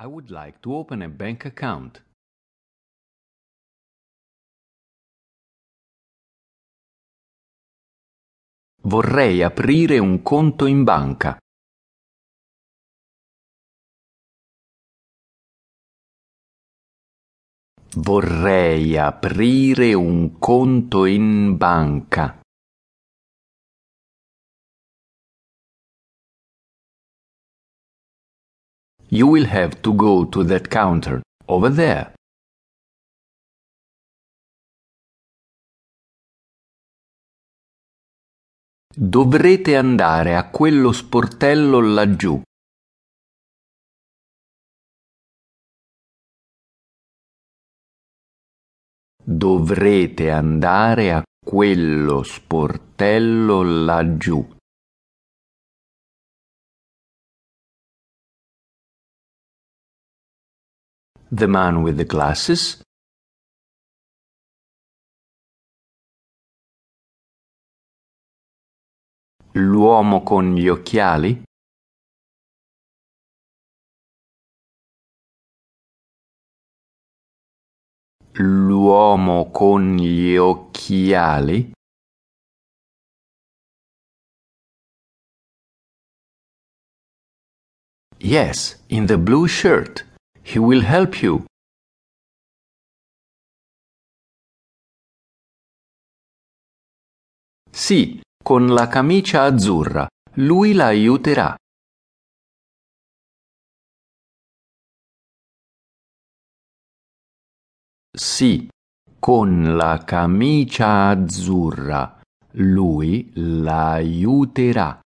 I would like to open a bank account. Vorrei aprire un conto in banca. Vorrei aprire un conto in banca. You will have to go to that counter over there. Dovrete andare a quello sportello laggiù. Dovrete andare a quello sportello laggiù. The man with the glasses L'uomo con gli occhiali? L'uomo con gli occhiali? Yes, in the blue shirt. He will help you. Sì, con la camicia azzurra. Lui la aiuterà. Sì, con la camicia azzurra. Lui la aiuterà.